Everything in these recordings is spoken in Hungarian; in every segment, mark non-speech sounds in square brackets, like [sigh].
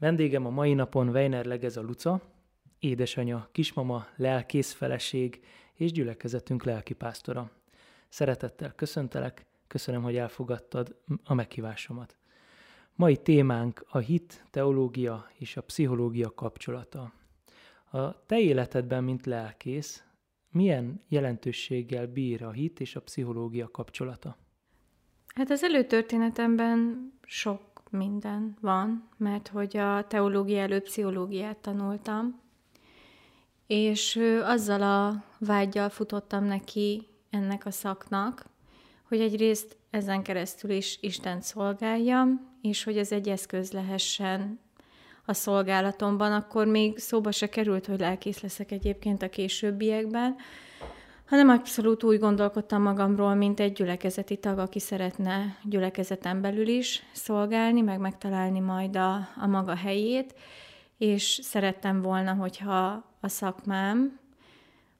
Vendégem a mai napon Weiner Legeza Luca, édesanyja, kismama, lelkész feleség és gyülekezetünk lelkipásztora. Szeretettel köszöntelek, köszönöm, hogy elfogadtad a meghívásomat. Mai témánk a hit, teológia és a pszichológia kapcsolata. A te életedben, mint lelkész, milyen jelentőséggel bír a hit és a pszichológia kapcsolata? Hát az előtörténetemben sok minden van, mert hogy a teológia előtt pszichológiát tanultam, és azzal a vágyjal futottam neki ennek a szaknak, hogy egyrészt ezen keresztül is Isten szolgáljam, és hogy ez egy eszköz lehessen a szolgálatomban, akkor még szóba se került, hogy lelkész leszek egyébként a későbbiekben, hanem abszolút úgy gondolkodtam magamról, mint egy gyülekezeti tag, aki szeretne gyülekezeten belül is szolgálni, meg megtalálni majd a, a maga helyét, és szerettem volna, hogyha a szakmám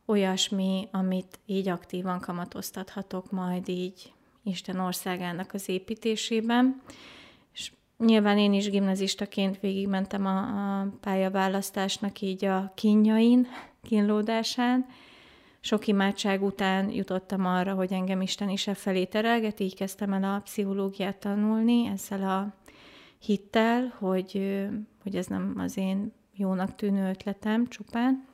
olyasmi, amit így aktívan kamatoztathatok majd így Isten országának az építésében. És nyilván én is gimnazistaként végigmentem a, a pályaválasztásnak így a kínjain, kínlódásán, sok imádság után jutottam arra, hogy engem Isten is e felé terelget, így kezdtem el a pszichológiát tanulni, ezzel a hittel, hogy, hogy ez nem az én jónak tűnő ötletem csupán.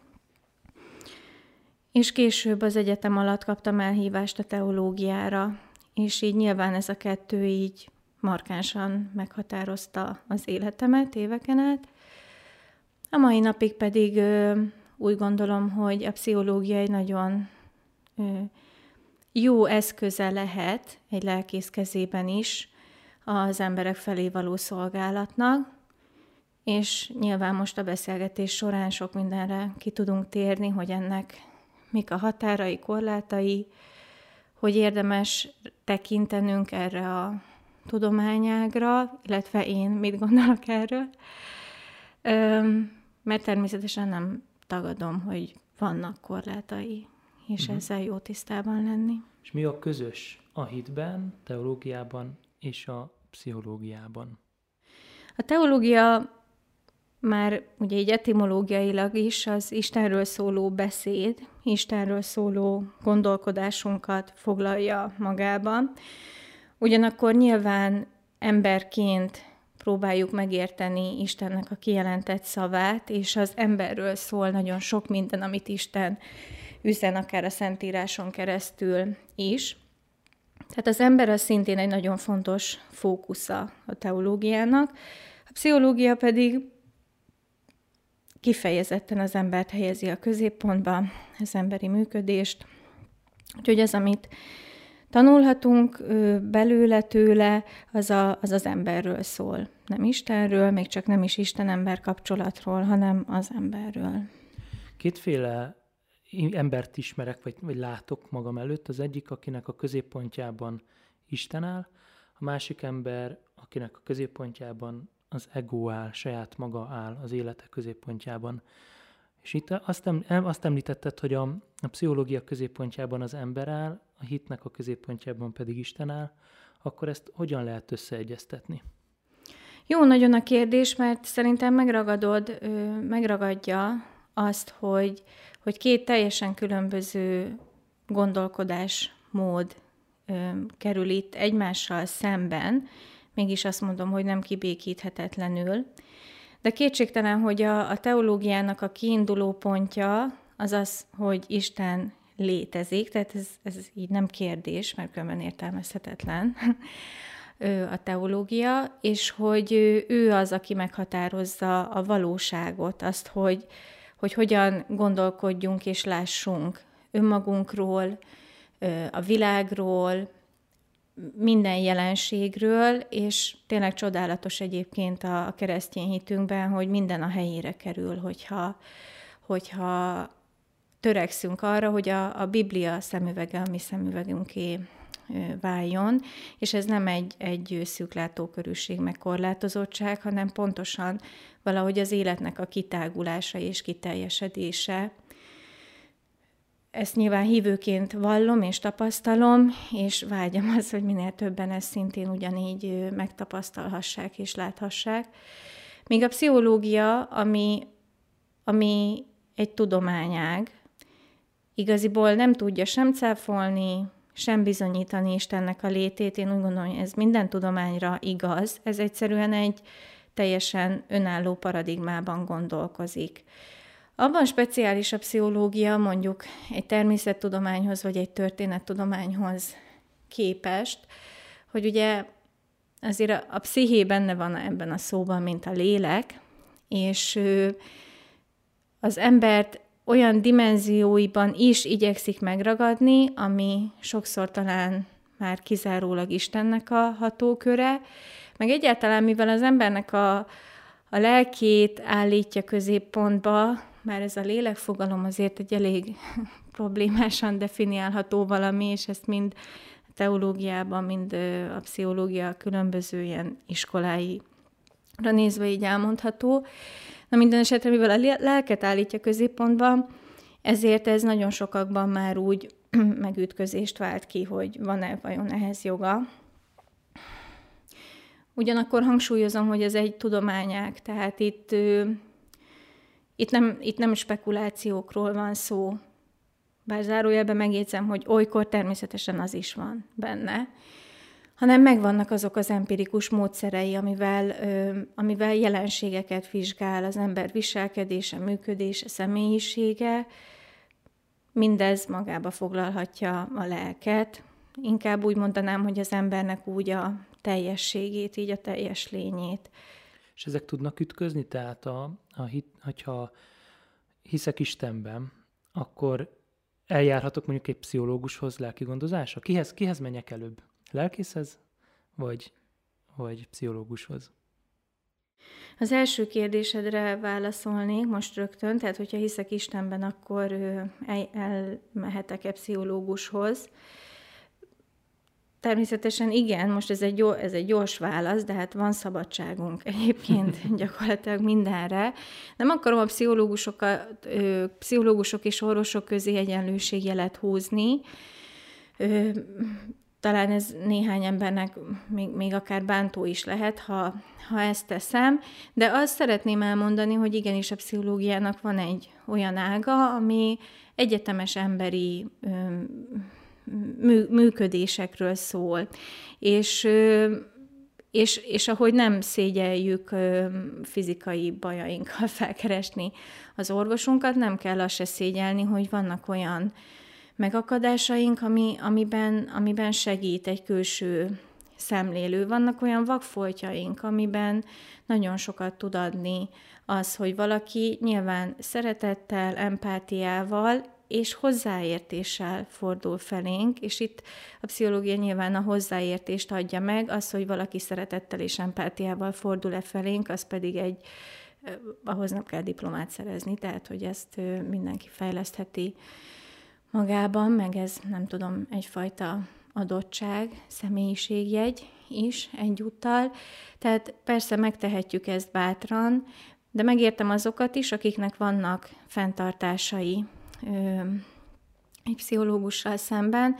És később az egyetem alatt kaptam elhívást a teológiára, és így nyilván ez a kettő így markánsan meghatározta az életemet éveken át. A mai napig pedig úgy gondolom, hogy a pszichológia egy nagyon jó eszköze lehet egy lelkész kezében is az emberek felé való szolgálatnak, és nyilván most a beszélgetés során sok mindenre ki tudunk térni, hogy ennek mik a határai, korlátai, hogy érdemes tekintenünk erre a tudományágra, illetve én mit gondolok erről. Mert természetesen nem tagadom, hogy vannak korlátai, és uh-huh. ezzel jó tisztában lenni. És mi a közös a hitben, teológiában és a pszichológiában? A teológia már ugye így etimológiailag is az Istenről szóló beszéd, Istenről szóló gondolkodásunkat foglalja magában. Ugyanakkor nyilván emberként próbáljuk megérteni Istennek a kijelentett szavát, és az emberről szól nagyon sok minden, amit Isten üzen, akár a Szentíráson keresztül is. Tehát az ember az szintén egy nagyon fontos fókusza a teológiának, a pszichológia pedig kifejezetten az embert helyezi a középpontba, az emberi működést. Úgyhogy az, amit tanulhatunk belőle, tőle, az, a, az az emberről szól. Nem Istenről, még csak nem is Isten-ember kapcsolatról, hanem az emberről. Kétféle embert ismerek, vagy, vagy látok magam előtt. Az egyik, akinek a középpontjában Isten áll, a másik ember, akinek a középpontjában az ego áll, saját maga áll az élete középpontjában. És itt azt, em, említetted, hogy a, a pszichológia középpontjában az ember áll, a hitnek a középpontjában pedig Isten áll, akkor ezt hogyan lehet összeegyeztetni? Jó nagyon a kérdés, mert szerintem megragadod, megragadja azt, hogy, hogy két teljesen különböző gondolkodásmód kerül itt egymással szemben, mégis azt mondom, hogy nem kibékíthetetlenül. De kétségtelen, hogy a, a teológiának a kiinduló pontja az az, hogy Isten létezik, tehát ez, ez így nem kérdés, mert különben értelmezhetetlen [laughs] a teológia, és hogy ő az, aki meghatározza a valóságot, azt, hogy, hogy hogyan gondolkodjunk és lássunk önmagunkról, a világról, minden jelenségről, és tényleg csodálatos egyébként a, a keresztény hitünkben, hogy minden a helyére kerül, hogyha, hogyha törekszünk arra, hogy a, a Biblia szemüvege a mi szemüvegünké váljon, és ez nem egy, egy szűklátókörűség, meg korlátozottság, hanem pontosan valahogy az életnek a kitágulása és kiteljesedése. Ezt nyilván hívőként vallom és tapasztalom, és vágyam az, hogy minél többen ezt szintén ugyanígy megtapasztalhassák és láthassák. Míg a pszichológia, ami, ami egy tudományág, igaziból nem tudja sem cáfolni, sem bizonyítani Istennek a létét. Én úgy gondolom, hogy ez minden tudományra igaz. Ez egyszerűen egy teljesen önálló paradigmában gondolkozik. Abban speciális a pszichológia mondjuk egy természettudományhoz vagy egy történettudományhoz képest, hogy ugye azért a, a psziché benne van ebben a szóban, mint a lélek, és az embert olyan dimenzióiban is igyekszik megragadni, ami sokszor talán már kizárólag Istennek a hatóköre, meg egyáltalán, mivel az embernek a, a lelkét állítja középpontba, már ez a lélekfogalom azért egy elég [laughs] problémásan definiálható valami, és ezt mind a teológiában, mind a pszichológia különböző ilyen iskoláira nézve így elmondható. Na minden esetre, mivel a lelket állítja középpontba, ezért ez nagyon sokakban már úgy [clears throat] megütközést vált ki, hogy van-e vajon ehhez joga. Ugyanakkor hangsúlyozom, hogy ez egy tudományák, tehát itt, itt, nem, itt nem spekulációkról van szó, bár zárójelben megjegyzem, hogy olykor természetesen az is van benne, hanem megvannak azok az empirikus módszerei, amivel, ö, amivel jelenségeket vizsgál az ember viselkedése, működése, személyisége. Mindez magába foglalhatja a lelket. Inkább úgy mondanám, hogy az embernek úgy a teljességét, így a teljes lényét. És ezek tudnak ütközni? Tehát, a, a hit, hogyha hiszek Istenben, akkor eljárhatok mondjuk egy pszichológushoz lelki gondozásra? Kihez, kihez menjek előbb? Lelkészhez, vagy, vagy pszichológushoz? Az első kérdésedre válaszolnék most rögtön, tehát hogyha hiszek Istenben, akkor elmehetek-e pszichológushoz. Természetesen igen, most ez egy, ez egy gyors válasz, de hát van szabadságunk egyébként [laughs] gyakorlatilag mindenre. Nem akarom a pszichológusokat, pszichológusok és orvosok közé egyenlőségjelet húzni talán ez néhány embernek még, még akár bántó is lehet, ha, ha ezt teszem, de azt szeretném elmondani, hogy igenis a pszichológiának van egy olyan ága, ami egyetemes emberi működésekről szól, és és, és ahogy nem szégyeljük fizikai bajainkkal [laughs] felkeresni az orvosunkat, nem kell azt se szégyelni, hogy vannak olyan megakadásaink, ami, amiben, amiben segít egy külső szemlélő. Vannak olyan vakfoltjaink, amiben nagyon sokat tud adni az, hogy valaki nyilván szeretettel, empátiával és hozzáértéssel fordul felénk, és itt a pszichológia nyilván a hozzáértést adja meg, az, hogy valaki szeretettel és empátiával fordul-e felénk, az pedig egy, ahhoz nem kell diplomát szerezni, tehát hogy ezt mindenki fejlesztheti magában, meg ez nem tudom, egyfajta adottság, személyiségjegy is egyúttal. Tehát persze megtehetjük ezt bátran, de megértem azokat is, akiknek vannak fenntartásai egy pszichológussal szemben,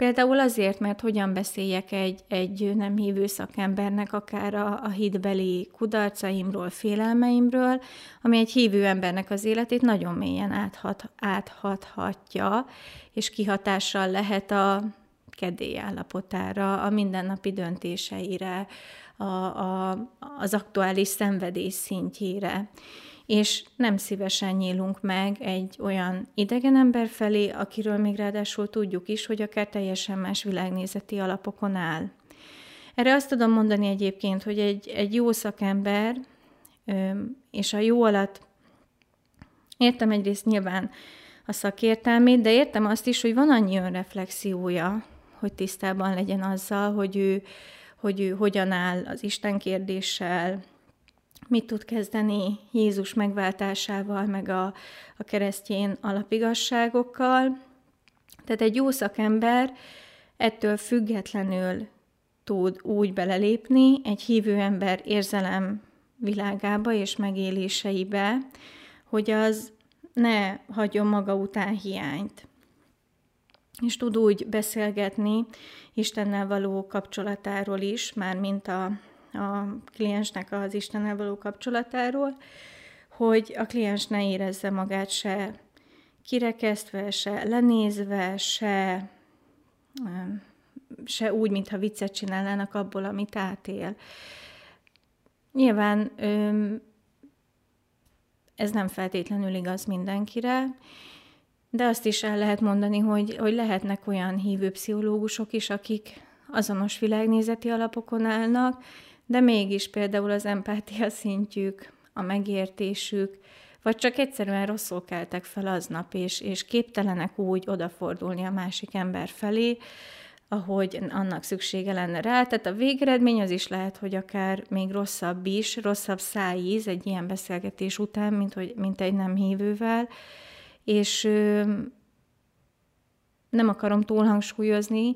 Például azért, mert hogyan beszéljek egy, egy nem hívő szakembernek akár a, a hitbeli kudarcaimról, félelmeimről, ami egy hívő embernek az életét nagyon mélyen áthat, áthathatja, és kihatással lehet a kedély állapotára, a mindennapi döntéseire, a, a, az aktuális szenvedés szintjére és nem szívesen nyílunk meg egy olyan idegen ember felé, akiről még ráadásul tudjuk is, hogy akár teljesen más világnézeti alapokon áll. Erre azt tudom mondani egyébként, hogy egy, egy jó szakember, és a jó alatt értem egyrészt nyilván a szakértelmét, de értem azt is, hogy van annyi önreflexiója, hogy tisztában legyen azzal, hogy ő, hogy ő hogyan áll az Isten kérdéssel, mit tud kezdeni Jézus megváltásával, meg a, a keresztjén alapigasságokkal. Tehát egy jó szakember ettől függetlenül tud úgy belelépni egy hívő ember érzelem világába és megéléseibe, hogy az ne hagyjon maga után hiányt. És tud úgy beszélgetni Istennel való kapcsolatáról is, már mint a a kliensnek az Istennel való kapcsolatáról, hogy a kliens ne érezze magát se kirekesztve, se lenézve, se, se úgy, mintha viccet csinálnának abból, amit átél. Nyilván ez nem feltétlenül igaz mindenkire, de azt is el lehet mondani, hogy, hogy lehetnek olyan hívő pszichológusok is, akik azonos világnézeti alapokon állnak, de mégis például az empátia szintjük, a megértésük, vagy csak egyszerűen rosszul keltek fel aznap, és, és képtelenek úgy odafordulni a másik ember felé, ahogy annak szüksége lenne rá. Tehát a végeredmény az is lehet, hogy akár még rosszabb is, rosszabb szájíz egy ilyen beszélgetés után, mint, hogy, mint egy nem hívővel, és ö, nem akarom túlhangsúlyozni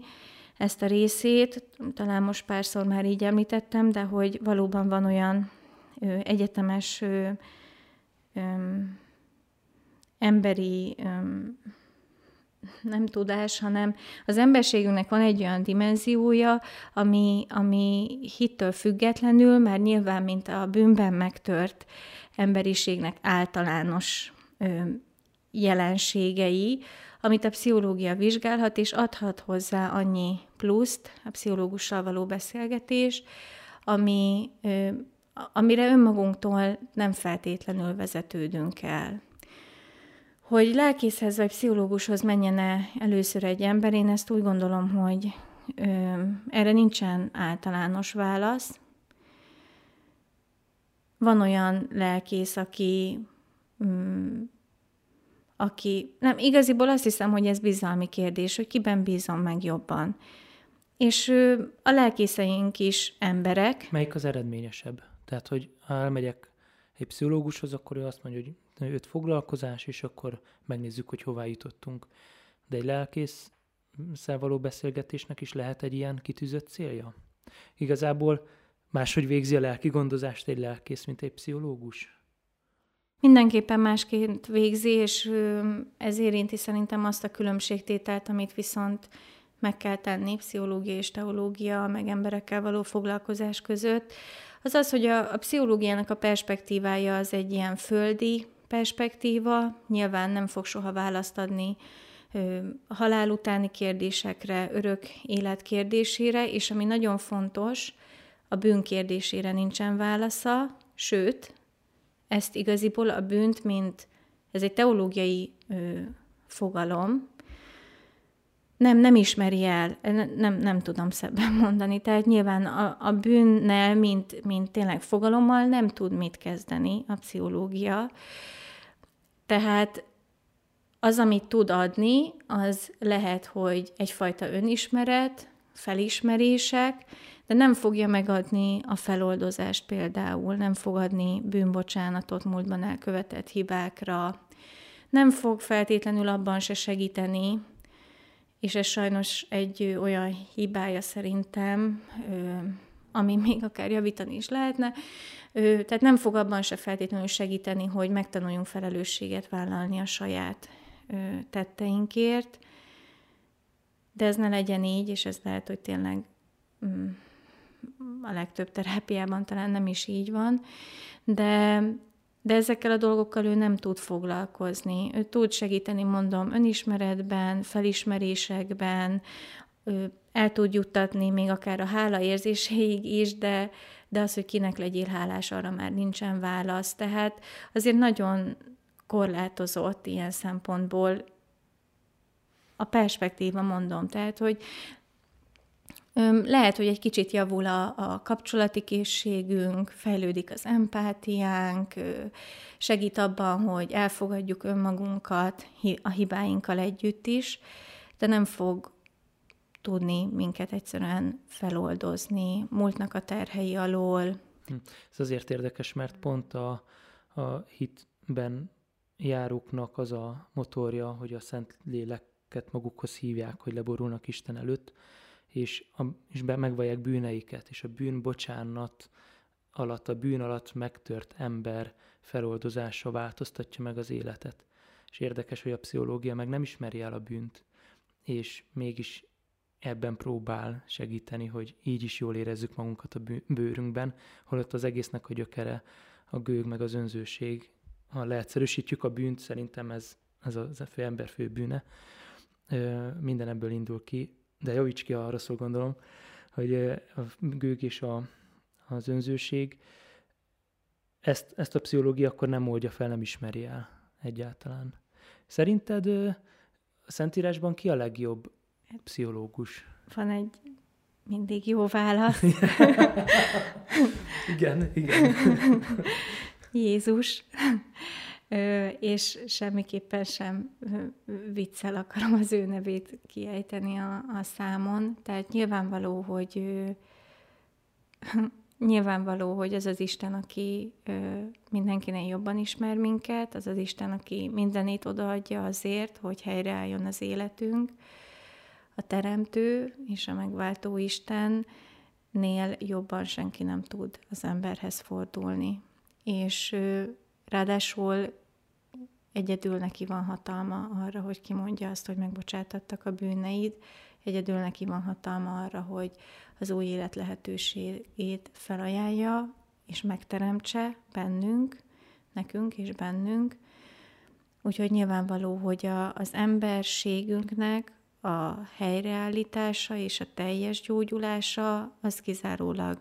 ezt a részét, talán most párszor már így említettem, de hogy valóban van olyan ö, egyetemes ö, ö, emberi ö, nem tudás, hanem az emberségünknek van egy olyan dimenziója, ami, ami hittől függetlenül, már nyilván, mint a bűnben megtört emberiségnek általános ö, jelenségei, amit a pszichológia vizsgálhat, és adhat hozzá annyi pluszt, a pszichológussal való beszélgetés, ami, amire önmagunktól nem feltétlenül vezetődünk el. Hogy lelkészhez vagy pszichológushoz menjen -e először egy ember, én ezt úgy gondolom, hogy ö, erre nincsen általános válasz. Van olyan lelkész, aki, mm, aki, nem, igaziból azt hiszem, hogy ez bizalmi kérdés, hogy kiben bízom meg jobban. És a lelkészeink is emberek. Melyik az eredményesebb? Tehát, hogy ha elmegyek egy pszichológushoz, akkor ő azt mondja, hogy öt foglalkozás, és akkor megnézzük, hogy hová jutottunk. De egy lelkész való beszélgetésnek is lehet egy ilyen kitűzött célja? Igazából máshogy végzi a lelki gondozást egy lelkész, mint egy pszichológus? Mindenképpen másként végzi, és ez érinti szerintem azt a különbségtételt, amit viszont meg kell tenni pszichológia és teológia, meg emberekkel való foglalkozás között, az az, hogy a, a pszichológiának a perspektívája az egy ilyen földi perspektíva, nyilván nem fog soha választ adni a halál utáni kérdésekre, örök élet kérdésére, és ami nagyon fontos, a bűn kérdésére nincsen válasza, sőt, ezt igaziból a bűnt, mint ez egy teológiai ö, fogalom, nem, nem ismeri el, nem, nem tudom szebben [laughs] mondani. Tehát nyilván a, a bűnnel, mint, mint tényleg fogalommal nem tud mit kezdeni a pszichológia. Tehát az, amit tud adni, az lehet, hogy egyfajta önismeret, felismerések, de nem fogja megadni a feloldozást például, nem fog adni bűnbocsánatot múltban elkövetett hibákra, nem fog feltétlenül abban se segíteni, és ez sajnos egy olyan hibája szerintem, ami még akár javítani is lehetne. Tehát nem fog abban se feltétlenül segíteni, hogy megtanuljunk felelősséget vállalni a saját tetteinkért, de ez ne legyen így, és ez lehet, hogy tényleg mm, a legtöbb terápiában talán nem is így van, de de ezekkel a dolgokkal ő nem tud foglalkozni. Ő tud segíteni, mondom, önismeretben, felismerésekben, el tud juttatni még akár a hála érzéséig is, de, de az, hogy kinek legyél hálás, arra már nincsen válasz. Tehát azért nagyon korlátozott ilyen szempontból a perspektíva, mondom. Tehát, hogy lehet, hogy egy kicsit javul a, a kapcsolati készségünk, fejlődik az empátiánk, segít abban, hogy elfogadjuk önmagunkat a hibáinkkal együtt is, de nem fog tudni minket egyszerűen feloldozni, múltnak a terhei alól. Hm. Ez azért érdekes, mert pont a, a hitben járóknak az a motorja, hogy a Szent Léleket magukhoz hívják, hogy leborulnak Isten előtt, és, a, és be, megvallják bűneiket, és a bűn bocsánat alatt, a bűn alatt megtört ember feloldozása változtatja meg az életet. És érdekes, hogy a pszichológia meg nem ismeri el a bűnt, és mégis ebben próbál segíteni, hogy így is jól érezzük magunkat a bőrünkben, holott az egésznek a gyökere a gőg meg az önzőség. Ha leegyszerűsítjük a bűnt, szerintem ez, ez a, fő ember fő bűne. Minden ebből indul ki, de javíts ki arra szól gondolom, hogy a gőg és a, az önzőség ezt, ezt a pszichológia akkor nem oldja fel, nem ismeri el egyáltalán. Szerinted a Szentírásban ki a legjobb pszichológus? Van egy mindig jó válasz. [laughs] igen, igen. [laughs] Jézus. És semmiképpen sem viccel akarom az ő nevét kiejteni a, a számon. Tehát nyilvánvaló, hogy [clears throat] nyilvánvaló, hogy az az Isten, aki ö, mindenkinek jobban ismer minket, az az Isten, aki mindenét odaadja azért, hogy helyreálljon az életünk. A Teremtő és a megváltó Istennél jobban senki nem tud az emberhez fordulni. És ráadásul egyedül neki van hatalma arra, hogy kimondja azt, hogy megbocsátattak a bűneid, egyedül neki van hatalma arra, hogy az új élet lehetőségét felajánlja, és megteremtse bennünk, nekünk és bennünk. Úgyhogy nyilvánvaló, hogy a, az emberségünknek a helyreállítása és a teljes gyógyulása az kizárólag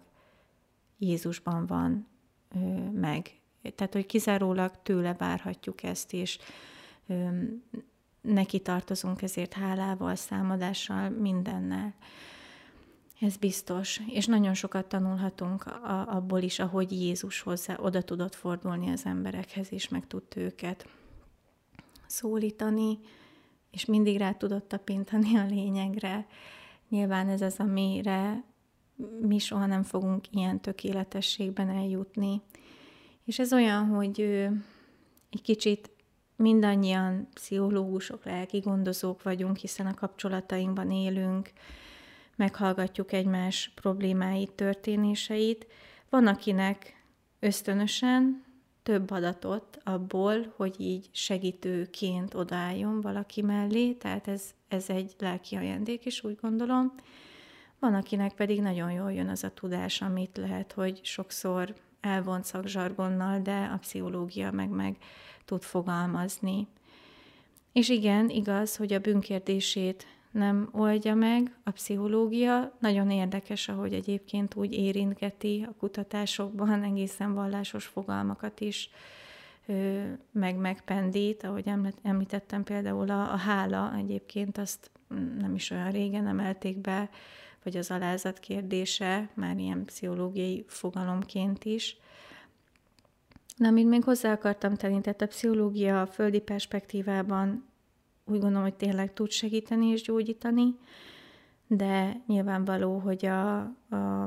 Jézusban van ö, meg. Tehát, hogy kizárólag tőle várhatjuk ezt, és neki tartozunk ezért hálával, számadással, mindennel. Ez biztos. És nagyon sokat tanulhatunk abból is, ahogy Jézus hozzá oda tudott fordulni az emberekhez, és meg tudta őket szólítani, és mindig rá tudott tapintani a lényegre. Nyilván ez az, amire mi soha nem fogunk ilyen tökéletességben eljutni. És ez olyan, hogy egy kicsit mindannyian pszichológusok, lelki gondozók vagyunk, hiszen a kapcsolatainkban élünk, meghallgatjuk egymás problémáit, történéseit. Van, akinek ösztönösen több adatot abból, hogy így segítőként odálljon valaki mellé, tehát ez, ez egy lelki ajándék is, úgy gondolom. Van, akinek pedig nagyon jól jön az a tudás, amit lehet, hogy sokszor elvont szakzsargonnal, de a pszichológia meg meg tud fogalmazni. És igen, igaz, hogy a bűnkérdését nem oldja meg a pszichológia. Nagyon érdekes, ahogy egyébként úgy érintgeti a kutatásokban egészen vallásos fogalmakat is meg megpendít, ahogy említettem például a, a hála egyébként azt nem is olyan régen emelték be, vagy az alázat kérdése, már ilyen pszichológiai fogalomként is. Na, amit még hozzá akartam tenni, tehát a pszichológia a földi perspektívában úgy gondolom, hogy tényleg tud segíteni és gyógyítani, de nyilvánvaló, hogy a, a,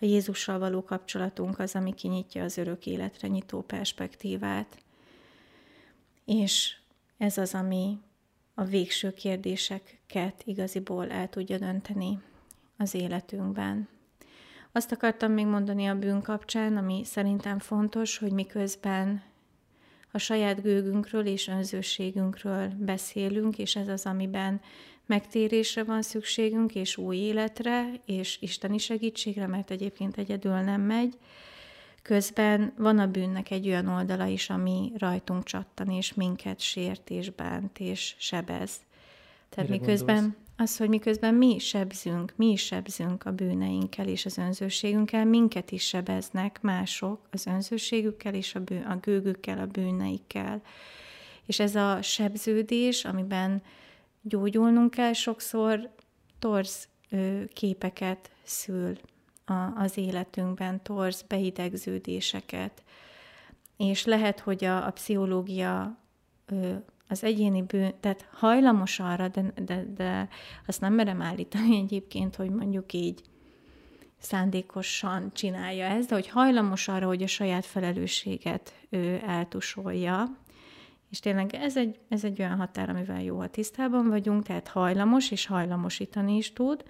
a Jézussal való kapcsolatunk az, ami kinyitja az örök életre nyitó perspektívát. És ez az, ami a végső kérdéseket igaziból el tudja dönteni az életünkben. Azt akartam még mondani a bűn kapcsán, ami szerintem fontos, hogy miközben a saját gőgünkről és önzőségünkről beszélünk, és ez az, amiben megtérésre van szükségünk, és új életre, és isteni segítségre, mert egyébként egyedül nem megy. Közben van a bűnnek egy olyan oldala is, ami rajtunk csattan, és minket sért, és bánt, és sebez. Tehát Mire miközben gondolsz? Az, hogy miközben mi sebzünk, mi is sebzünk a bűneinkkel és az önzőségünkkel, minket is sebeznek mások az önzőségükkel és a, bűn, a gőgükkel, a bűneikkel. És ez a sebződés, amiben gyógyulnunk kell, sokszor torz képeket szül az életünkben, torz beidegződéseket. És lehet, hogy a, a pszichológia az egyéni bűn, tehát hajlamos arra, de, de, de azt nem merem állítani egyébként, hogy mondjuk így szándékosan csinálja ezt, de hogy hajlamos arra, hogy a saját felelősséget ő eltusolja, és tényleg ez egy, ez egy olyan határ, amivel jó, ha tisztában vagyunk, tehát hajlamos, és hajlamosítani is tud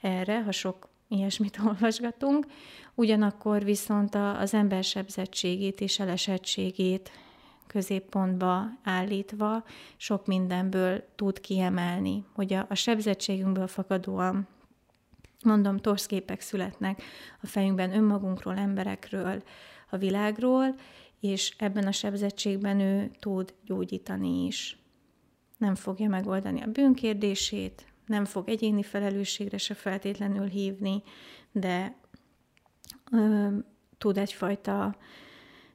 erre, ha sok ilyesmit [laughs] olvasgatunk. Ugyanakkor viszont a, az ember sebzettségét és elesettségét középpontba állítva sok mindenből tud kiemelni, hogy a, a sebzettségünkből fakadóan mondom, torszképek születnek a fejünkben önmagunkról, emberekről, a világról, és ebben a sebzettségben ő tud gyógyítani is. Nem fogja megoldani a bűnkérdését, nem fog egyéni felelősségre se feltétlenül hívni, de ö, tud egyfajta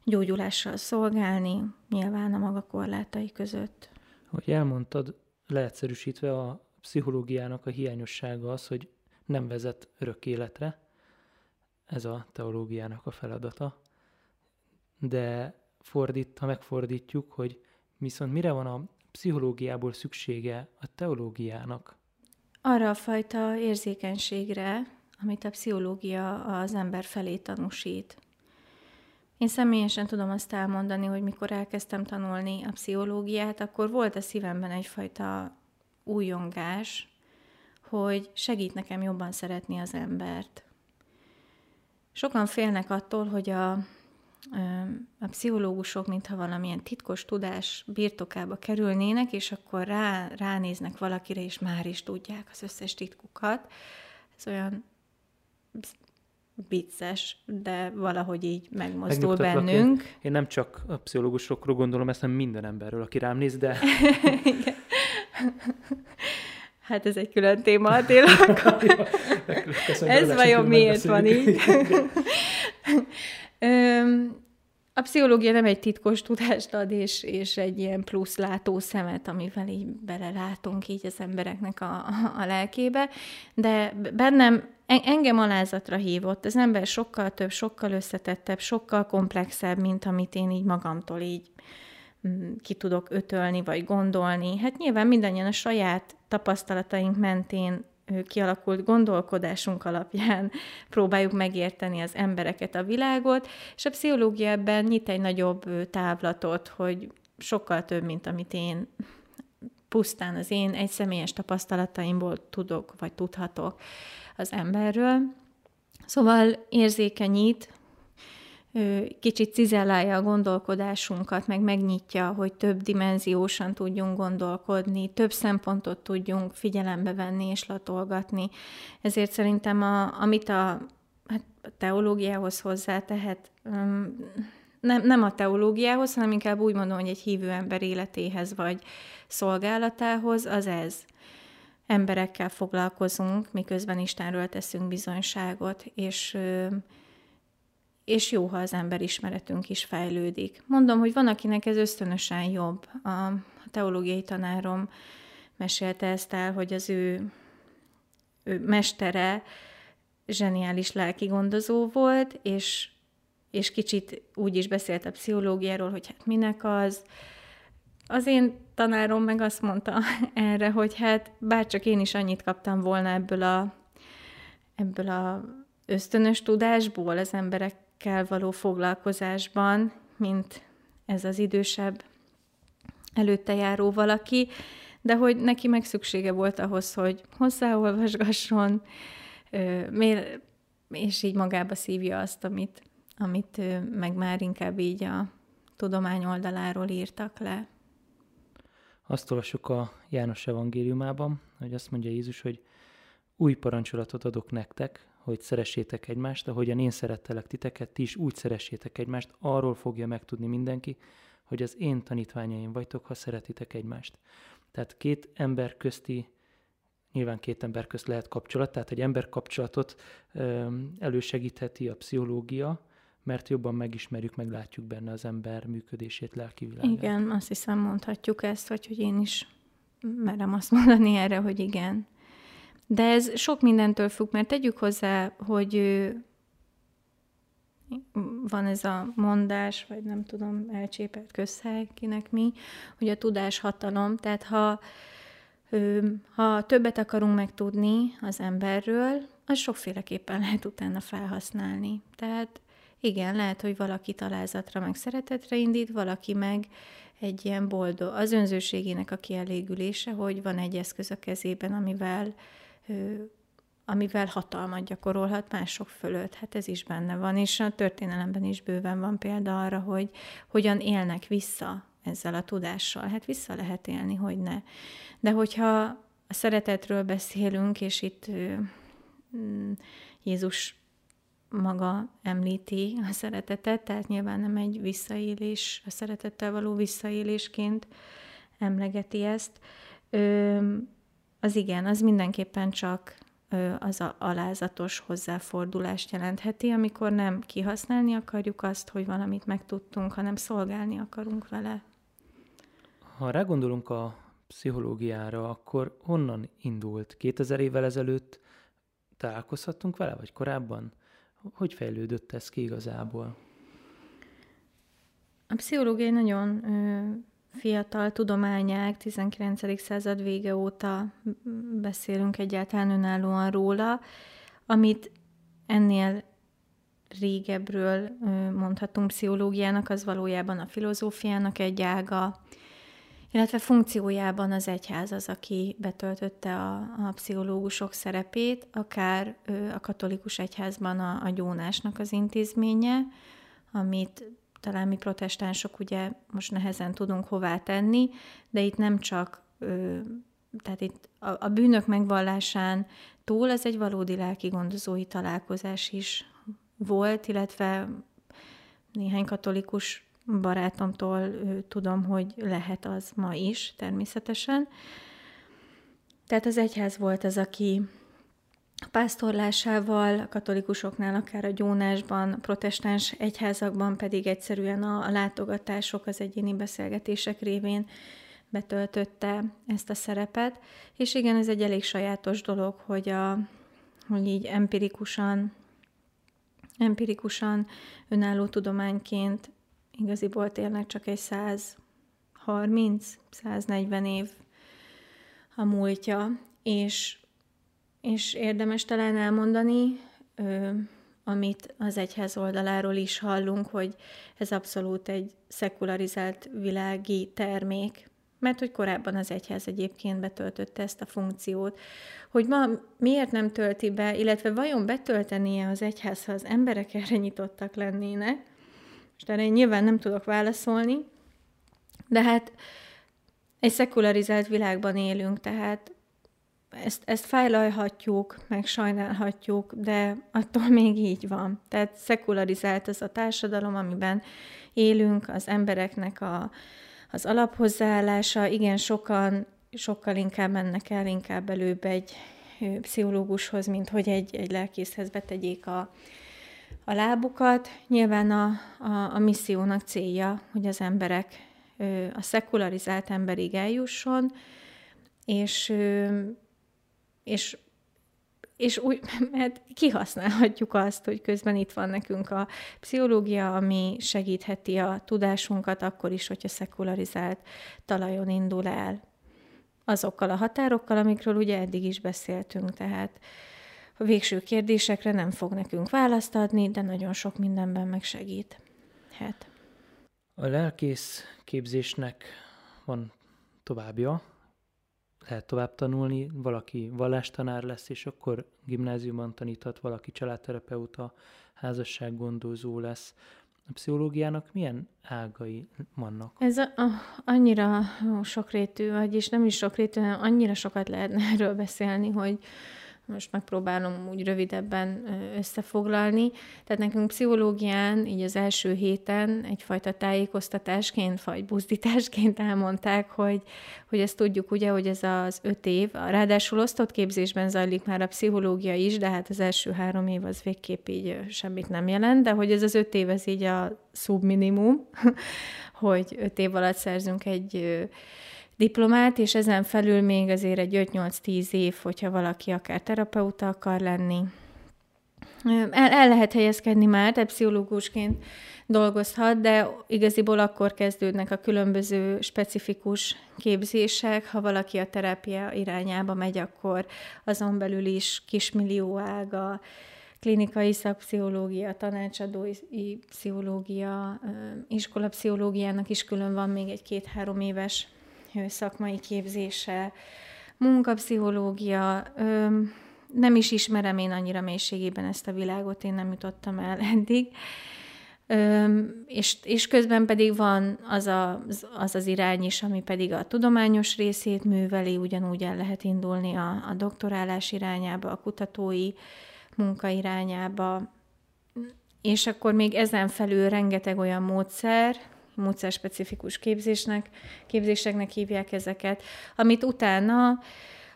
gyógyulással szolgálni, nyilván a maga korlátai között. Hogy elmondtad, leegyszerűsítve a pszichológiának a hiányossága az, hogy nem vezet örök életre, ez a teológiának a feladata, de fordít, ha megfordítjuk, hogy viszont mire van a pszichológiából szüksége a teológiának? Arra a fajta érzékenységre, amit a pszichológia az ember felé tanúsít. Én személyesen tudom azt elmondani, hogy mikor elkezdtem tanulni a pszichológiát, akkor volt a szívemben egyfajta újongás, hogy segít nekem jobban szeretni az embert. Sokan félnek attól, hogy a, a pszichológusok, mintha valamilyen titkos tudás birtokába kerülnének, és akkor rá, ránéznek valakire, és már is tudják az összes titkukat. Ez olyan vicces, de valahogy így megmozdul bennünk. Én, én nem csak a pszichológusokról gondolom ezt, hanem minden emberről, aki rám néz, de... [laughs] Hát ez egy külön téma, Attila. [laughs] ez vajon miért van így? a pszichológia nem egy titkos tudást ad, és, és egy ilyen plusz látó szemet, amivel így belelátunk így az embereknek a, a lelkébe, de bennem engem alázatra hívott. Az ember sokkal több, sokkal összetettebb, sokkal komplexebb, mint amit én így magamtól így mm, ki tudok ötölni, vagy gondolni. Hát nyilván mindannyian a saját tapasztalataink mentén kialakult gondolkodásunk alapján [laughs] próbáljuk megérteni az embereket, a világot, és a pszichológia ebben nyit egy nagyobb távlatot, hogy sokkal több, mint amit én pusztán az én egy személyes tapasztalataimból tudok, vagy tudhatok az emberről. Szóval érzékenyít, kicsit cizellálja a gondolkodásunkat, meg megnyitja, hogy több dimenziósan tudjunk gondolkodni, több szempontot tudjunk figyelembe venni és latolgatni. Ezért szerintem, a, amit a, hát a teológiához hozzátehet, nem, nem a teológiához, hanem inkább úgy mondom, hogy egy hívő ember életéhez vagy szolgálatához, az ez. Emberekkel foglalkozunk, miközben Istenről teszünk bizonyságot, és és jó, ha az emberismeretünk is fejlődik. Mondom, hogy van, akinek ez ösztönösen jobb. A teológiai tanárom mesélte ezt el, hogy az ő, ő mestere zseniális lelki gondozó volt, és, és kicsit úgy is beszélt a pszichológiáról, hogy hát minek az. Az én tanárom meg azt mondta [laughs] erre, hogy hát bárcsak én is annyit kaptam volna ebből a, ebből a ösztönös tudásból az emberek kell való foglalkozásban, mint ez az idősebb előtte járó valaki, de hogy neki meg szüksége volt ahhoz, hogy hozzáolvasgasson, és így magába szívja azt, amit, amit meg már inkább így a tudomány oldaláról írtak le. Azt olvassuk a János evangéliumában, hogy azt mondja Jézus, hogy új parancsolatot adok nektek, hogy szeressétek egymást, ahogyan én szerettelek titeket, ti is úgy szeressétek egymást, arról fogja megtudni mindenki, hogy az én tanítványaim vagytok, ha szeretitek egymást. Tehát két ember közti, nyilván két ember közt lehet kapcsolat, tehát egy ember kapcsolatot elősegítheti a pszichológia, mert jobban megismerjük, meglátjuk benne az ember működését, lelki világát. Igen, azt hiszem mondhatjuk ezt, vagy hogy én is merem azt mondani erre, hogy igen. De ez sok mindentől függ, mert tegyük hozzá, hogy van ez a mondás, vagy nem tudom, elcsépelt közhely, kinek mi, hogy a tudás hatalom. Tehát ha, ha többet akarunk megtudni az emberről, az sokféleképpen lehet utána felhasználni. Tehát igen, lehet, hogy valaki találzatra meg szeretetre indít, valaki meg egy ilyen boldog, az önzőségének a kielégülése, hogy van egy eszköz a kezében, amivel amivel hatalmat gyakorolhat mások fölött. Hát ez is benne van, és a történelemben is bőven van példa arra, hogy hogyan élnek vissza ezzel a tudással. Hát vissza lehet élni, hogy ne. De hogyha a szeretetről beszélünk, és itt mm, Jézus maga említi a szeretetet, tehát nyilván nem egy visszaélés, a szeretettel való visszaélésként emlegeti ezt. Az igen, az mindenképpen csak az a alázatos hozzáfordulást jelentheti, amikor nem kihasználni akarjuk azt, hogy valamit megtudtunk, hanem szolgálni akarunk vele. Ha rágondolunk a pszichológiára, akkor honnan indult? 2000 évvel ezelőtt találkozhattunk vele, vagy korábban? Hogy fejlődött ez ki igazából? A pszichológia nagyon fiatal tudományág, 19. század vége óta beszélünk egyáltalán önállóan róla, amit ennél régebről mondhatunk pszichológiának, az valójában a filozófiának egy ága, illetve funkciójában az egyház az, aki betöltötte a, a pszichológusok szerepét, akár a katolikus egyházban a, a gyónásnak az intézménye, amit talán mi protestánsok ugye most nehezen tudunk hová tenni, de itt nem csak, tehát itt a, a bűnök megvallásán túl ez egy valódi lelki gondozói találkozás is volt, illetve néhány katolikus barátomtól tudom, hogy lehet az ma is, természetesen. Tehát az egyház volt az, aki a pásztorlásával, a katolikusoknál akár a gyónásban, a protestáns egyházakban pedig egyszerűen a, a látogatások, az egyéni beszélgetések révén betöltötte ezt a szerepet. És igen, ez egy elég sajátos dolog, hogy, a, hogy így empirikusan, empirikusan önálló tudományként igaziból tényleg csak egy 130-140 év a múltja, és és érdemes talán elmondani, amit az egyház oldaláról is hallunk, hogy ez abszolút egy szekularizált világi termék, mert hogy korábban az egyház egyébként betöltötte ezt a funkciót. Hogy ma miért nem tölti be, illetve vajon betöltenie az egyház, ha az emberek erre nyitottak lennének, és erre én nyilván nem tudok válaszolni, de hát egy szekularizált világban élünk, tehát ezt, ezt fejlajhatjuk, meg sajnálhatjuk, de attól még így van. Tehát szekularizált ez a társadalom, amiben élünk, az embereknek a, az alaphozzáállása, igen, sokan sokkal inkább mennek el, inkább előbb egy pszichológushoz, mint hogy egy, egy lelkészhez betegyék a, a lábukat. Nyilván a, a, a missziónak célja, hogy az emberek, a szekularizált emberig eljusson, és és és úgy, mert [laughs] kihasználhatjuk azt, hogy közben itt van nekünk a pszichológia, ami segítheti a tudásunkat akkor is, hogyha szekularizált talajon indul el. Azokkal a határokkal, amikről ugye eddig is beszéltünk, tehát a végső kérdésekre nem fog nekünk választ adni, de nagyon sok mindenben megsegít. Hát. A lelkész képzésnek van továbbja, lehet tovább tanulni, valaki vallástanár lesz, és akkor gimnáziumban taníthat, valaki családterapeuta, házassággondozó lesz. A pszichológiának milyen ágai vannak? Ez a, a, annyira sokrétű, vagyis nem is sokrétű, hanem annyira sokat lehetne [laughs] erről beszélni, hogy, most megpróbálom úgy rövidebben összefoglalni. Tehát nekünk pszichológián így az első héten egyfajta tájékoztatásként, vagy buzdításként elmondták, hogy, hogy ezt tudjuk ugye, hogy ez az öt év, ráadásul osztott képzésben zajlik már a pszichológia is, de hát az első három év az végképp így semmit nem jelent, de hogy ez az öt év, ez így a szubminimum, [laughs] hogy öt év alatt szerzünk egy diplomát, és ezen felül még azért egy 5-8-10 év, hogyha valaki akár terapeuta akar lenni. El, el lehet helyezkedni már, de pszichológusként dolgozhat, de igaziból akkor kezdődnek a különböző specifikus képzések. Ha valaki a terápia irányába megy, akkor azon belül is kismillió ága, klinikai szakpszichológia, tanácsadói pszichológia, iskolapszichológiának is külön van még egy két-három éves szakmai képzése, munkapszichológia, nem is ismerem én annyira mélységében ezt a világot, én nem jutottam el [laughs] eddig. Öm, és, és közben pedig van az, a, az az irány is, ami pedig a tudományos részét műveli, ugyanúgy el lehet indulni a, a doktorálás irányába, a kutatói munka irányába, és akkor még ezen felül rengeteg olyan módszer, módszerspecifikus képzésnek, képzéseknek hívják ezeket, amit utána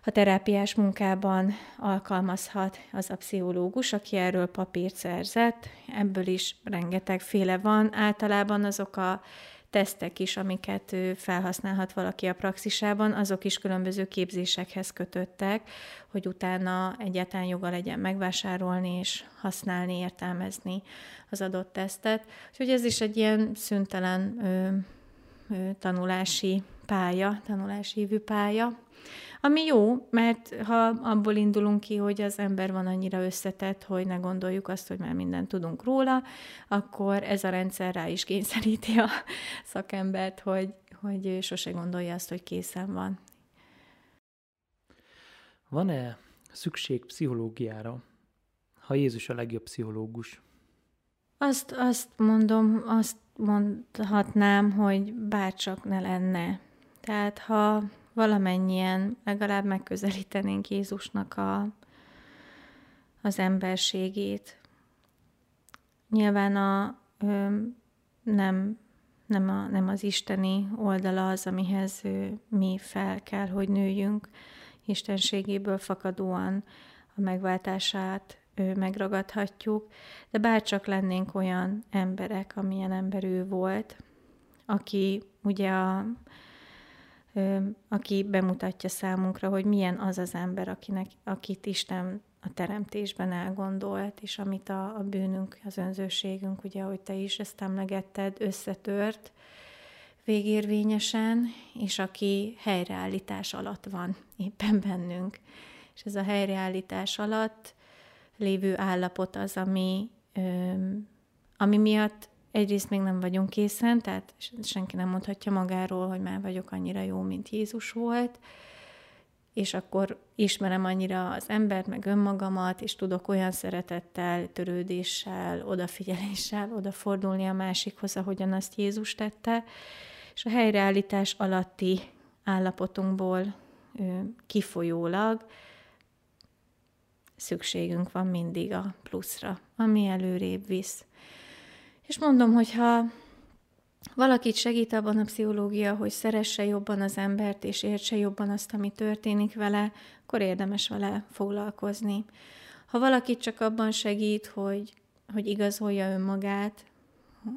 a terápiás munkában alkalmazhat az a pszichológus, aki erről papírt szerzett. Ebből is rengetegféle van. Általában azok a tesztek is, amiket felhasználhat valaki a praxisában, azok is különböző képzésekhez kötöttek, hogy utána egyáltalán joga legyen megvásárolni és használni, értelmezni az adott tesztet. Úgyhogy ez is egy ilyen szüntelen ö, ö, tanulási pálya, tanulási hívő pálya. Ami jó, mert ha abból indulunk ki, hogy az ember van annyira összetett, hogy ne gondoljuk azt, hogy már mindent tudunk róla, akkor ez a rendszer rá is kényszeríti a szakembert, hogy, hogy sose gondolja azt, hogy készen van. Van-e szükség pszichológiára, ha Jézus a legjobb pszichológus? Azt, azt mondom, azt mondhatnám, hogy bárcsak ne lenne. Tehát ha valamennyien legalább megközelítenénk Jézusnak a, az emberségét. Nyilván a, ö, nem, nem, a, nem az isteni oldala az, amihez ö, mi fel kell, hogy nőjünk, istenségéből fakadóan a megváltását ő megragadhatjuk, de bárcsak lennénk olyan emberek, amilyen ember ő volt, aki ugye a, aki bemutatja számunkra, hogy milyen az az ember, akinek, akit Isten a teremtésben elgondolt, és amit a, a bűnünk, az önzőségünk, ugye, ahogy te is ezt emlegetted, összetört végérvényesen, és aki helyreállítás alatt van éppen bennünk. És ez a helyreállítás alatt lévő állapot az, ami, ami miatt egyrészt még nem vagyunk készen, tehát senki nem mondhatja magáról, hogy már vagyok annyira jó, mint Jézus volt, és akkor ismerem annyira az embert, meg önmagamat, és tudok olyan szeretettel, törődéssel, odafigyeléssel odafordulni a másikhoz, ahogyan azt Jézus tette, és a helyreállítás alatti állapotunkból kifolyólag szükségünk van mindig a pluszra, ami előrébb visz. És mondom, hogy ha valakit segít abban a pszichológia, hogy szeresse jobban az embert, és értse jobban azt, ami történik vele, akkor érdemes vele foglalkozni. Ha valakit csak abban segít, hogy, hogy igazolja önmagát,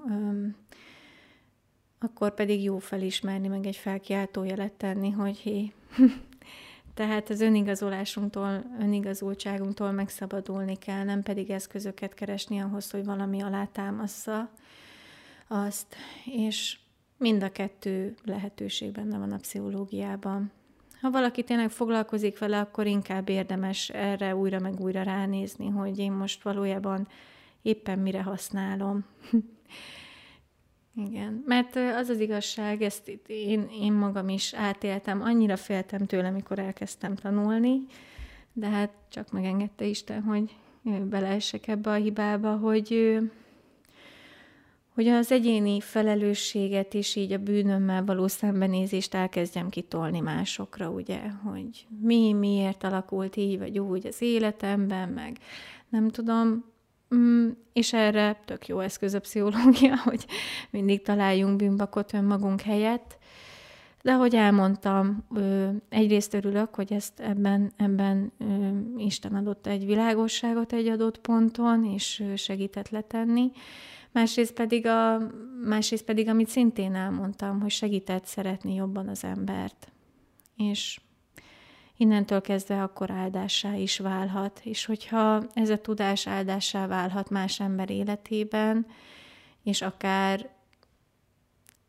öm, akkor pedig jó felismerni, meg egy felkiáltójelet tenni, hogy hé, [laughs] tehát az önigazolásunktól, önigazultságunktól megszabadulni kell, nem pedig eszközöket keresni ahhoz, hogy valami alátámassza azt. És mind a kettő lehetőség benne van a pszichológiában. Ha valaki tényleg foglalkozik vele, akkor inkább érdemes erre újra meg újra ránézni, hogy én most valójában éppen mire használom. [laughs] Igen, mert az az igazság, ezt én, én magam is átéltem, annyira féltem tőle, amikor elkezdtem tanulni, de hát csak megengedte Isten, hogy beleessek ebbe a hibába, hogy, hogy az egyéni felelősséget is így a bűnömmel való szembenézést elkezdjem kitolni másokra, ugye, hogy mi, miért alakult így vagy úgy az életemben, meg nem tudom, Mm, és erre tök jó eszköz a pszichológia, [laughs] hogy mindig találjunk bűnbakot önmagunk helyett. De ahogy elmondtam, egyrészt örülök, hogy ezt ebben, ebben Isten adott egy világosságot egy adott ponton, és segített letenni. Másrészt pedig, a, másrészt pedig, amit szintén elmondtam, hogy segített szeretni jobban az embert. És innentől kezdve akkor áldássá is válhat. És hogyha ez a tudás áldássá válhat más ember életében, és akár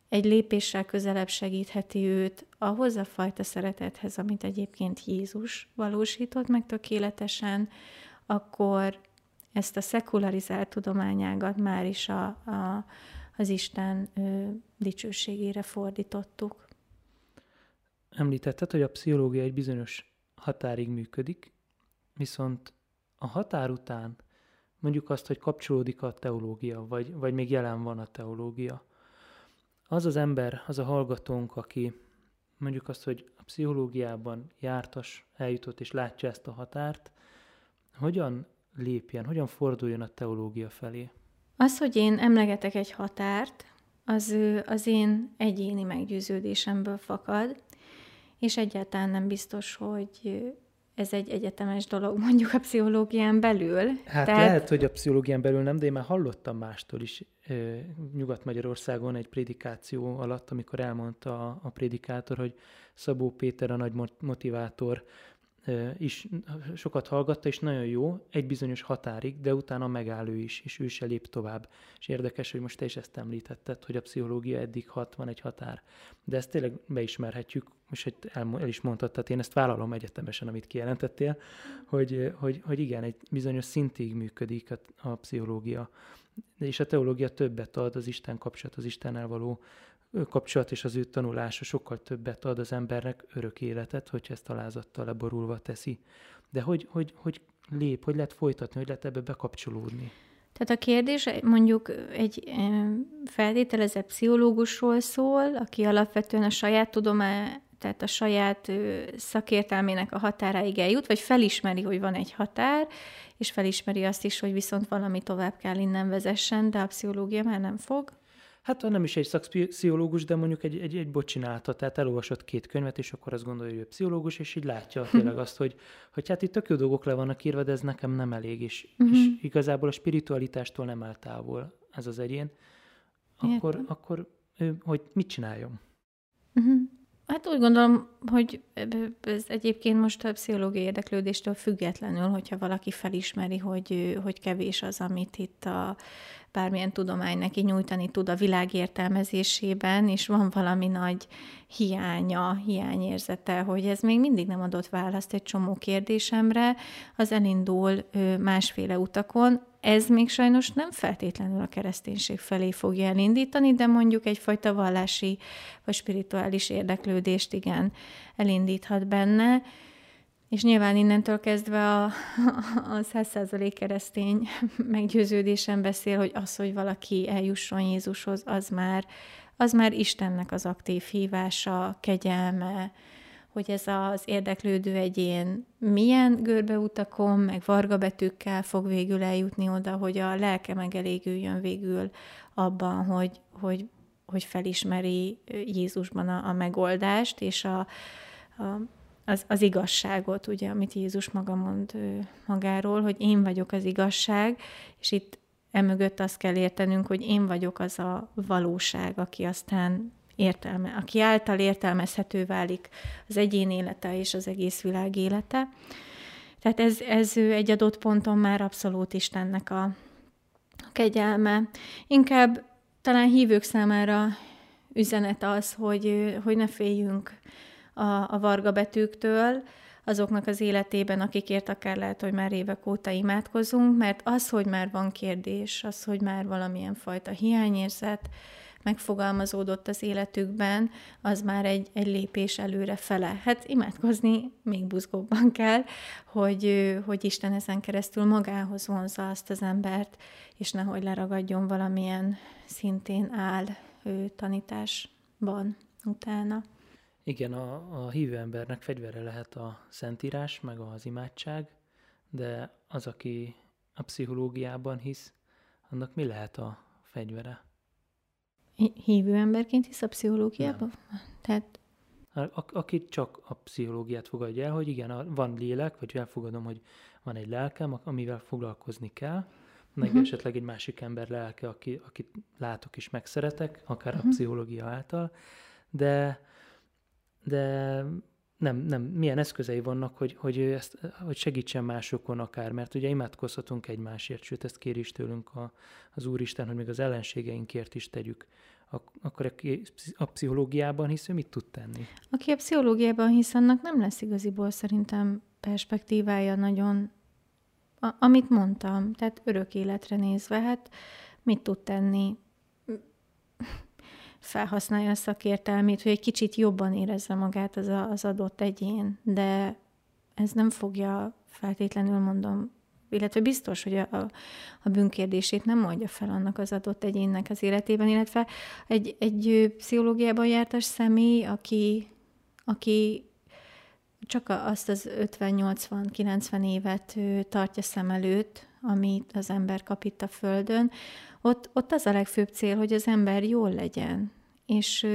egy lépéssel közelebb segítheti őt ahhoz a fajta szeretethez, amit egyébként Jézus valósított meg tökéletesen, akkor ezt a szekularizált tudományágat már is a, a, az Isten ö, dicsőségére fordítottuk. Említetted, hogy a pszichológia egy bizonyos határig működik, viszont a határ után mondjuk azt, hogy kapcsolódik a teológia, vagy, vagy még jelen van a teológia. Az az ember, az a hallgatónk, aki mondjuk azt, hogy a pszichológiában jártas, eljutott és látja ezt a határt, hogyan lépjen, hogyan forduljon a teológia felé? Az, hogy én emlegetek egy határt, az, az én egyéni meggyőződésemből fakad, és egyáltalán nem biztos, hogy ez egy egyetemes dolog mondjuk a pszichológián belül. Hát Tehát... lehet, hogy a pszichológián belül nem, de én már hallottam mástól is Nyugat-Magyarországon egy prédikáció alatt, amikor elmondta a, a prédikátor, hogy Szabó Péter a nagy motivátor is sokat hallgatta, és nagyon jó, egy bizonyos határig, de utána megáll ő is, és ő se lép tovább. És érdekes, hogy most te is ezt említetted, hogy a pszichológia eddig hat, van egy határ. De ezt tényleg beismerhetjük, és el, el is mondtad, tehát én ezt vállalom egyetemesen, amit kijelentettél, hogy, hogy, hogy igen, egy bizonyos szintig működik a, a pszichológia. És a teológia többet ad az Isten kapcsolat, az Istennel való kapcsolat és az ő tanulása sokkal többet ad az embernek örök életet, hogyha ezt alázattal leborulva teszi. De hogy, hogy, hogy lép, hogy lehet folytatni, hogy lehet ebbe bekapcsolódni? Tehát a kérdés mondjuk egy feltételezett pszichológusról szól, aki alapvetően a saját tudomány, tehát a saját szakértelmének a határáig eljut, vagy felismeri, hogy van egy határ, és felismeri azt is, hogy viszont valami tovább kell innen vezessen, de a pszichológia már nem fog hát nem is egy szakpszichológus, de mondjuk egy, egy, egy bot csinálta, tehát elolvasott két könyvet, és akkor azt gondolja, hogy ő pszichológus, és így látja tényleg azt, hogy, hogy hát itt tök jó dolgok le vannak írva, de ez nekem nem elég, és, uh-huh. és igazából a spiritualitástól nem áll távol ez az egyén, akkor, akkor ő, hogy mit csináljon? Uh-huh. Hát úgy gondolom, hogy ez egyébként most a pszichológiai érdeklődéstől függetlenül, hogyha valaki felismeri, hogy, hogy kevés az, amit itt a bármilyen tudomány neki nyújtani tud a világ értelmezésében, és van valami nagy hiánya, hiányérzete, hogy ez még mindig nem adott választ egy csomó kérdésemre, az elindul másféle utakon. Ez még sajnos nem feltétlenül a kereszténység felé fogja elindítani, de mondjuk egyfajta vallási vagy spirituális érdeklődést igen elindíthat benne. És nyilván innentől kezdve a, a 100% keresztény meggyőződésem beszél, hogy az, hogy valaki eljusson Jézushoz, az már, az már Istennek az aktív hívása, kegyelme, hogy ez az érdeklődő egyén milyen görbeutakon, meg varga betűkkel fog végül eljutni oda, hogy a lelke megelégüljön végül abban, hogy, hogy, hogy felismeri Jézusban a, a megoldást, és a, a az, az igazságot, ugye, amit Jézus maga mond magáról, hogy én vagyok az igazság, és itt emögött azt kell értenünk, hogy én vagyok az a valóság, aki aztán értelme, aki által értelmezhető válik az egyén élete és az egész világ élete. Tehát ez, ez egy adott ponton már abszolút Istennek a, a kegyelme. Inkább talán hívők számára üzenet az, hogy, hogy ne féljünk a, a varga betűktől, azoknak az életében, akikért akár lehet, hogy már évek óta imádkozunk, mert az, hogy már van kérdés, az, hogy már valamilyen fajta hiányérzet megfogalmazódott az életükben, az már egy, egy lépés előre fele. Hát imádkozni még buzgóbban kell, hogy, hogy Isten ezen keresztül magához vonza azt az embert, és nehogy leragadjon valamilyen szintén áll ő, tanításban utána. Igen, a, a hívő embernek fegyvere lehet a szentírás, meg az imádság, de az, aki a pszichológiában hisz, annak mi lehet a fegyvere? Hívő emberként hisz a pszichológiában? Nem. Tehát... A, aki csak a pszichológiát fogadja el, hogy igen, van lélek, vagy elfogadom, hogy van egy lelkem, amivel foglalkozni kell, meg uh-huh. esetleg egy másik ember lelke, aki, akit látok és megszeretek, akár uh-huh. a mhm. pszichológia által, de de nem, nem, milyen eszközei vannak, hogy, hogy, ezt, hogy segítsen másokon akár, mert ugye imádkozhatunk egymásért, sőt ezt kér is tőlünk a, az Úristen, hogy még az ellenségeinkért is tegyük. Akkor aki a pszichológiában hisz, ő mit tud tenni? Aki a pszichológiában hisz, annak nem lesz igaziból szerintem perspektívája nagyon, a, amit mondtam, tehát örök életre nézve, hát mit tud tenni? Felhasználja a szakértelmét, hogy egy kicsit jobban érezze magát az, a, az adott egyén, de ez nem fogja feltétlenül mondom, illetve biztos, hogy a, a, a bűnkérdését nem mondja fel annak az adott egyénnek az életében, illetve egy, egy pszichológiában jártas személy, aki, aki csak azt az 50-80-90 évet tartja szem előtt, amit az ember kap itt a Földön, ott, ott az a legfőbb cél, hogy az ember jól legyen. És,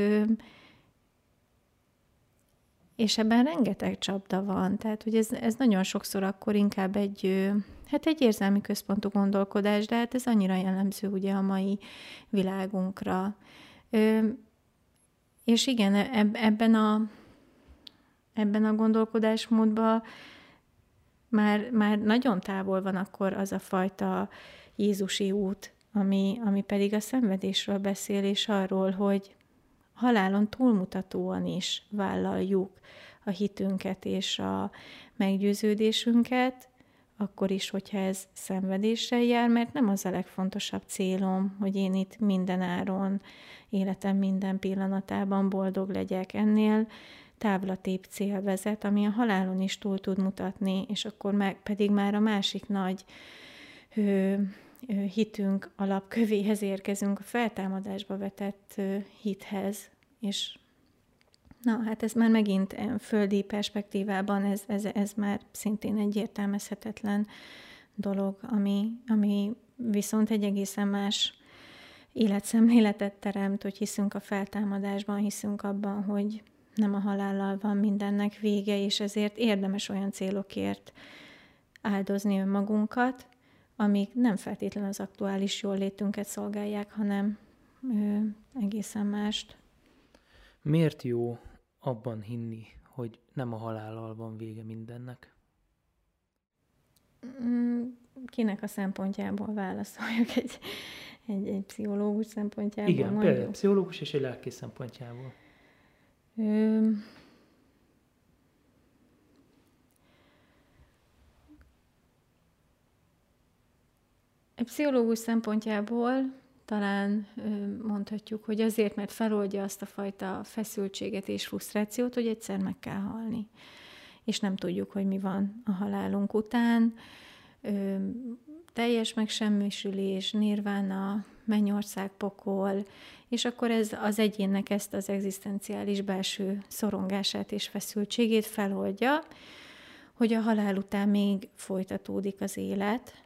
és ebben rengeteg csapda van, tehát hogy ez, ez nagyon sokszor akkor inkább egy, hát egy érzelmi központú gondolkodás, de hát ez annyira jellemző ugye a mai világunkra. És igen, ebben a, ebben a gondolkodásmódban már, már nagyon távol van akkor az a fajta Jézusi út, ami, ami pedig a szenvedésről beszél, és arról, hogy halálon túlmutatóan is vállaljuk a hitünket és a meggyőződésünket, akkor is, hogyha ez szenvedéssel jár, mert nem az a legfontosabb célom, hogy én itt minden áron, életem minden pillanatában boldog legyek. Ennél távlatébb cél vezet, ami a halálon is túl tud mutatni, és akkor meg, pedig már a másik nagy ö, hitünk alapkövéhez érkezünk, a feltámadásba vetett hithez, és na, hát ez már megint földi perspektívában, ez, ez, ez már szintén egy értelmezhetetlen dolog, ami, ami viszont egy egészen más életszemléletet teremt, hogy hiszünk a feltámadásban, hiszünk abban, hogy nem a halállal van mindennek vége, és ezért érdemes olyan célokért áldozni önmagunkat, amik nem feltétlenül az aktuális jól létünket szolgálják, hanem ö, egészen mást. Miért jó abban hinni, hogy nem a halállal van vége mindennek? Mm, kinek a szempontjából válaszoljak egy, egy, egy pszichológus szempontjából? Igen, mondjuk. például pszichológus és egy lelki szempontjából. Ö, pszichológus szempontjából talán mondhatjuk, hogy azért, mert feloldja azt a fajta feszültséget és frusztrációt, hogy egyszer meg kell halni. És nem tudjuk, hogy mi van a halálunk után. Teljes megsemmisülés, nirvána, mennyország, pokol, és akkor ez az egyénnek ezt az egzisztenciális belső szorongását és feszültségét feloldja, hogy a halál után még folytatódik az élet.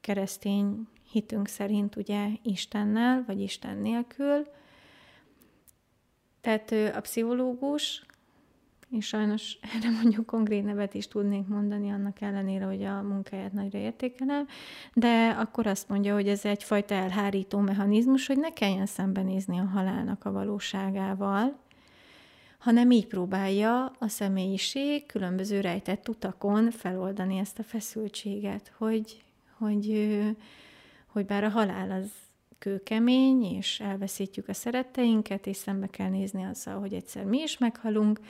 Keresztény hitünk szerint ugye Istennel, vagy Isten nélkül. Tehát a pszichológus és sajnos [laughs] erre mondjuk konkrét nevet is tudnék mondani, annak ellenére, hogy a munkáját nagyra értékelem, de akkor azt mondja, hogy ez egyfajta elhárító mechanizmus, hogy ne kelljen szembenézni a halálnak a valóságával, hanem így próbálja a személyiség különböző rejtett utakon feloldani ezt a feszültséget, hogy, hogy, hogy bár a halál az kőkemény, és elveszítjük a szeretteinket, és szembe kell nézni azzal, hogy egyszer mi is meghalunk,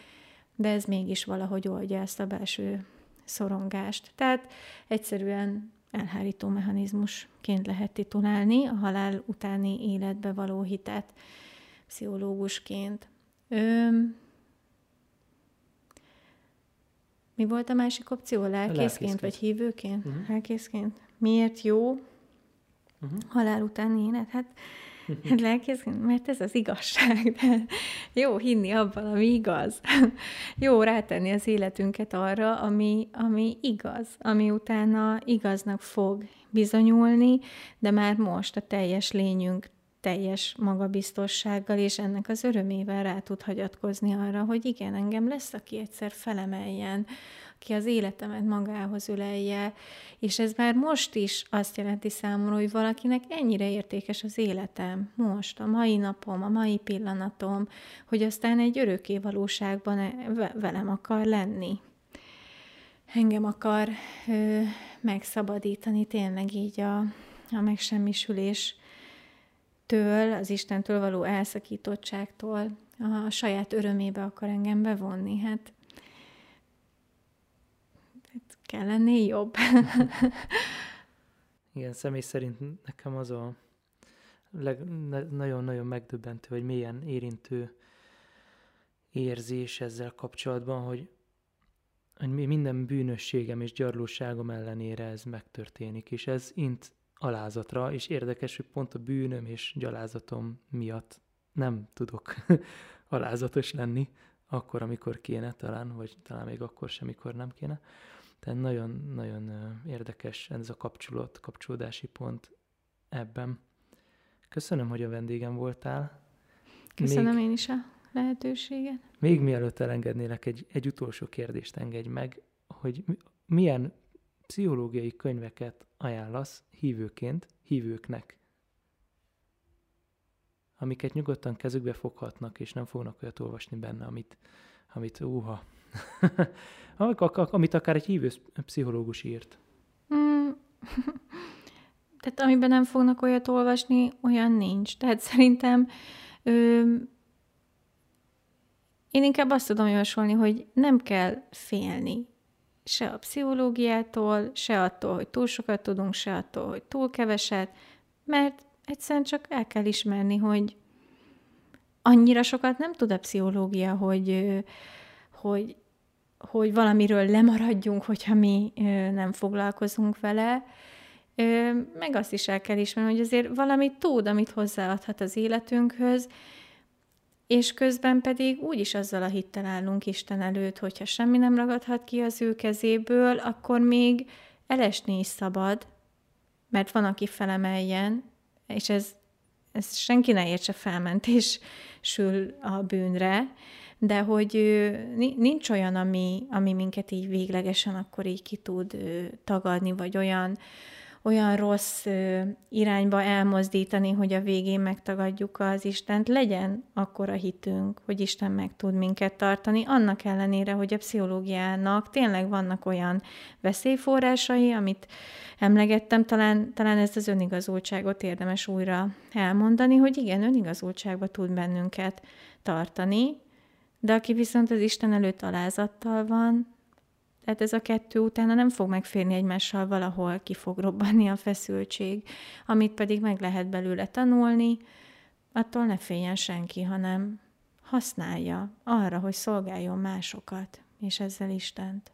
de ez mégis valahogy oldja ezt a belső szorongást. Tehát egyszerűen elhárító mechanizmusként lehet titulálni a halál utáni életbe való hitet pszichológusként. Ö, mi volt a másik opció? Lelkészként, Lelkészként. vagy hívőként? Uh-huh. Lelkészként. Miért jó uh-huh. halál utáni élet? Hát [laughs] Hát lelkész, mert ez az igazság. De jó hinni abban, ami igaz. [laughs] jó rátenni az életünket arra, ami, ami igaz, ami utána igaznak fog bizonyulni, de már most a teljes lényünk teljes magabiztossággal és ennek az örömével rá tud hagyatkozni arra, hogy igen, engem lesz, aki egyszer felemeljen, aki az életemet magához ölelje, és ez már most is azt jelenti számomra, hogy valakinek ennyire értékes az életem, most, a mai napom, a mai pillanatom, hogy aztán egy örökké valóságban e- velem akar lenni. Engem akar ö, megszabadítani tényleg így a, a megsemmisülés től, az Istentől való elszakítottságtól, a saját örömébe akar engem bevonni. Hát kell lenni jobb. [laughs] Igen, személy szerint nekem az a nagyon-nagyon megdöbbentő, vagy mélyen érintő érzés ezzel kapcsolatban, hogy hogy minden bűnösségem és gyarlóságom ellenére ez megtörténik, és ez int alázatra, és érdekes, hogy pont a bűnöm és gyalázatom miatt nem tudok [laughs] alázatos lenni, akkor, amikor kéne talán, vagy talán még akkor sem, amikor nem kéne. Tehát nagyon-nagyon érdekes ez a kapcsolat, kapcsolódási pont ebben. Köszönöm, hogy a vendégem voltál. Köszönöm még, én is a lehetőséget. Még mielőtt elengednélek, egy, egy utolsó kérdést engedj meg, hogy milyen pszichológiai könyveket ajánlasz hívőként, hívőknek, amiket nyugodtan kezükbe foghatnak, és nem fognak olyat olvasni benne, amit, amit úha, [laughs] amit akár egy hívő pszichológus írt. Mm. [laughs] Tehát amiben nem fognak olyat olvasni, olyan nincs. Tehát szerintem ö, én inkább azt tudom javasolni, hogy nem kell félni se a pszichológiától, se attól, hogy túl sokat tudunk, se attól, hogy túl keveset, mert egyszerűen csak el kell ismerni, hogy annyira sokat nem tud a pszichológia, hogy, hogy, hogy valamiről lemaradjunk, hogyha mi nem foglalkozunk vele, meg azt is el kell ismerni, hogy azért valamit tud, amit hozzáadhat az életünkhöz, és közben pedig úgyis azzal a hittel állunk Isten előtt, hogyha semmi nem ragadhat ki az ő kezéből, akkor még elesni is szabad, mert van, aki felemeljen, és ez, ez senki ne értse felmentésül a bűnre, de hogy nincs olyan, ami, ami minket így véglegesen akkor így ki tud tagadni, vagy olyan, olyan rossz irányba elmozdítani, hogy a végén megtagadjuk az Istent, legyen akkor a hitünk, hogy Isten meg tud minket tartani, annak ellenére, hogy a pszichológiának tényleg vannak olyan veszélyforrásai, amit emlegettem, talán, talán ezt az önigazultságot érdemes újra elmondani, hogy igen, önigazultságba tud bennünket tartani, de aki viszont az Isten előtt alázattal van, tehát ez a kettő utána nem fog megférni egymással, valahol ki fog robbanni a feszültség, amit pedig meg lehet belőle tanulni, attól ne féljen senki, hanem használja arra, hogy szolgáljon másokat, és ezzel Istent.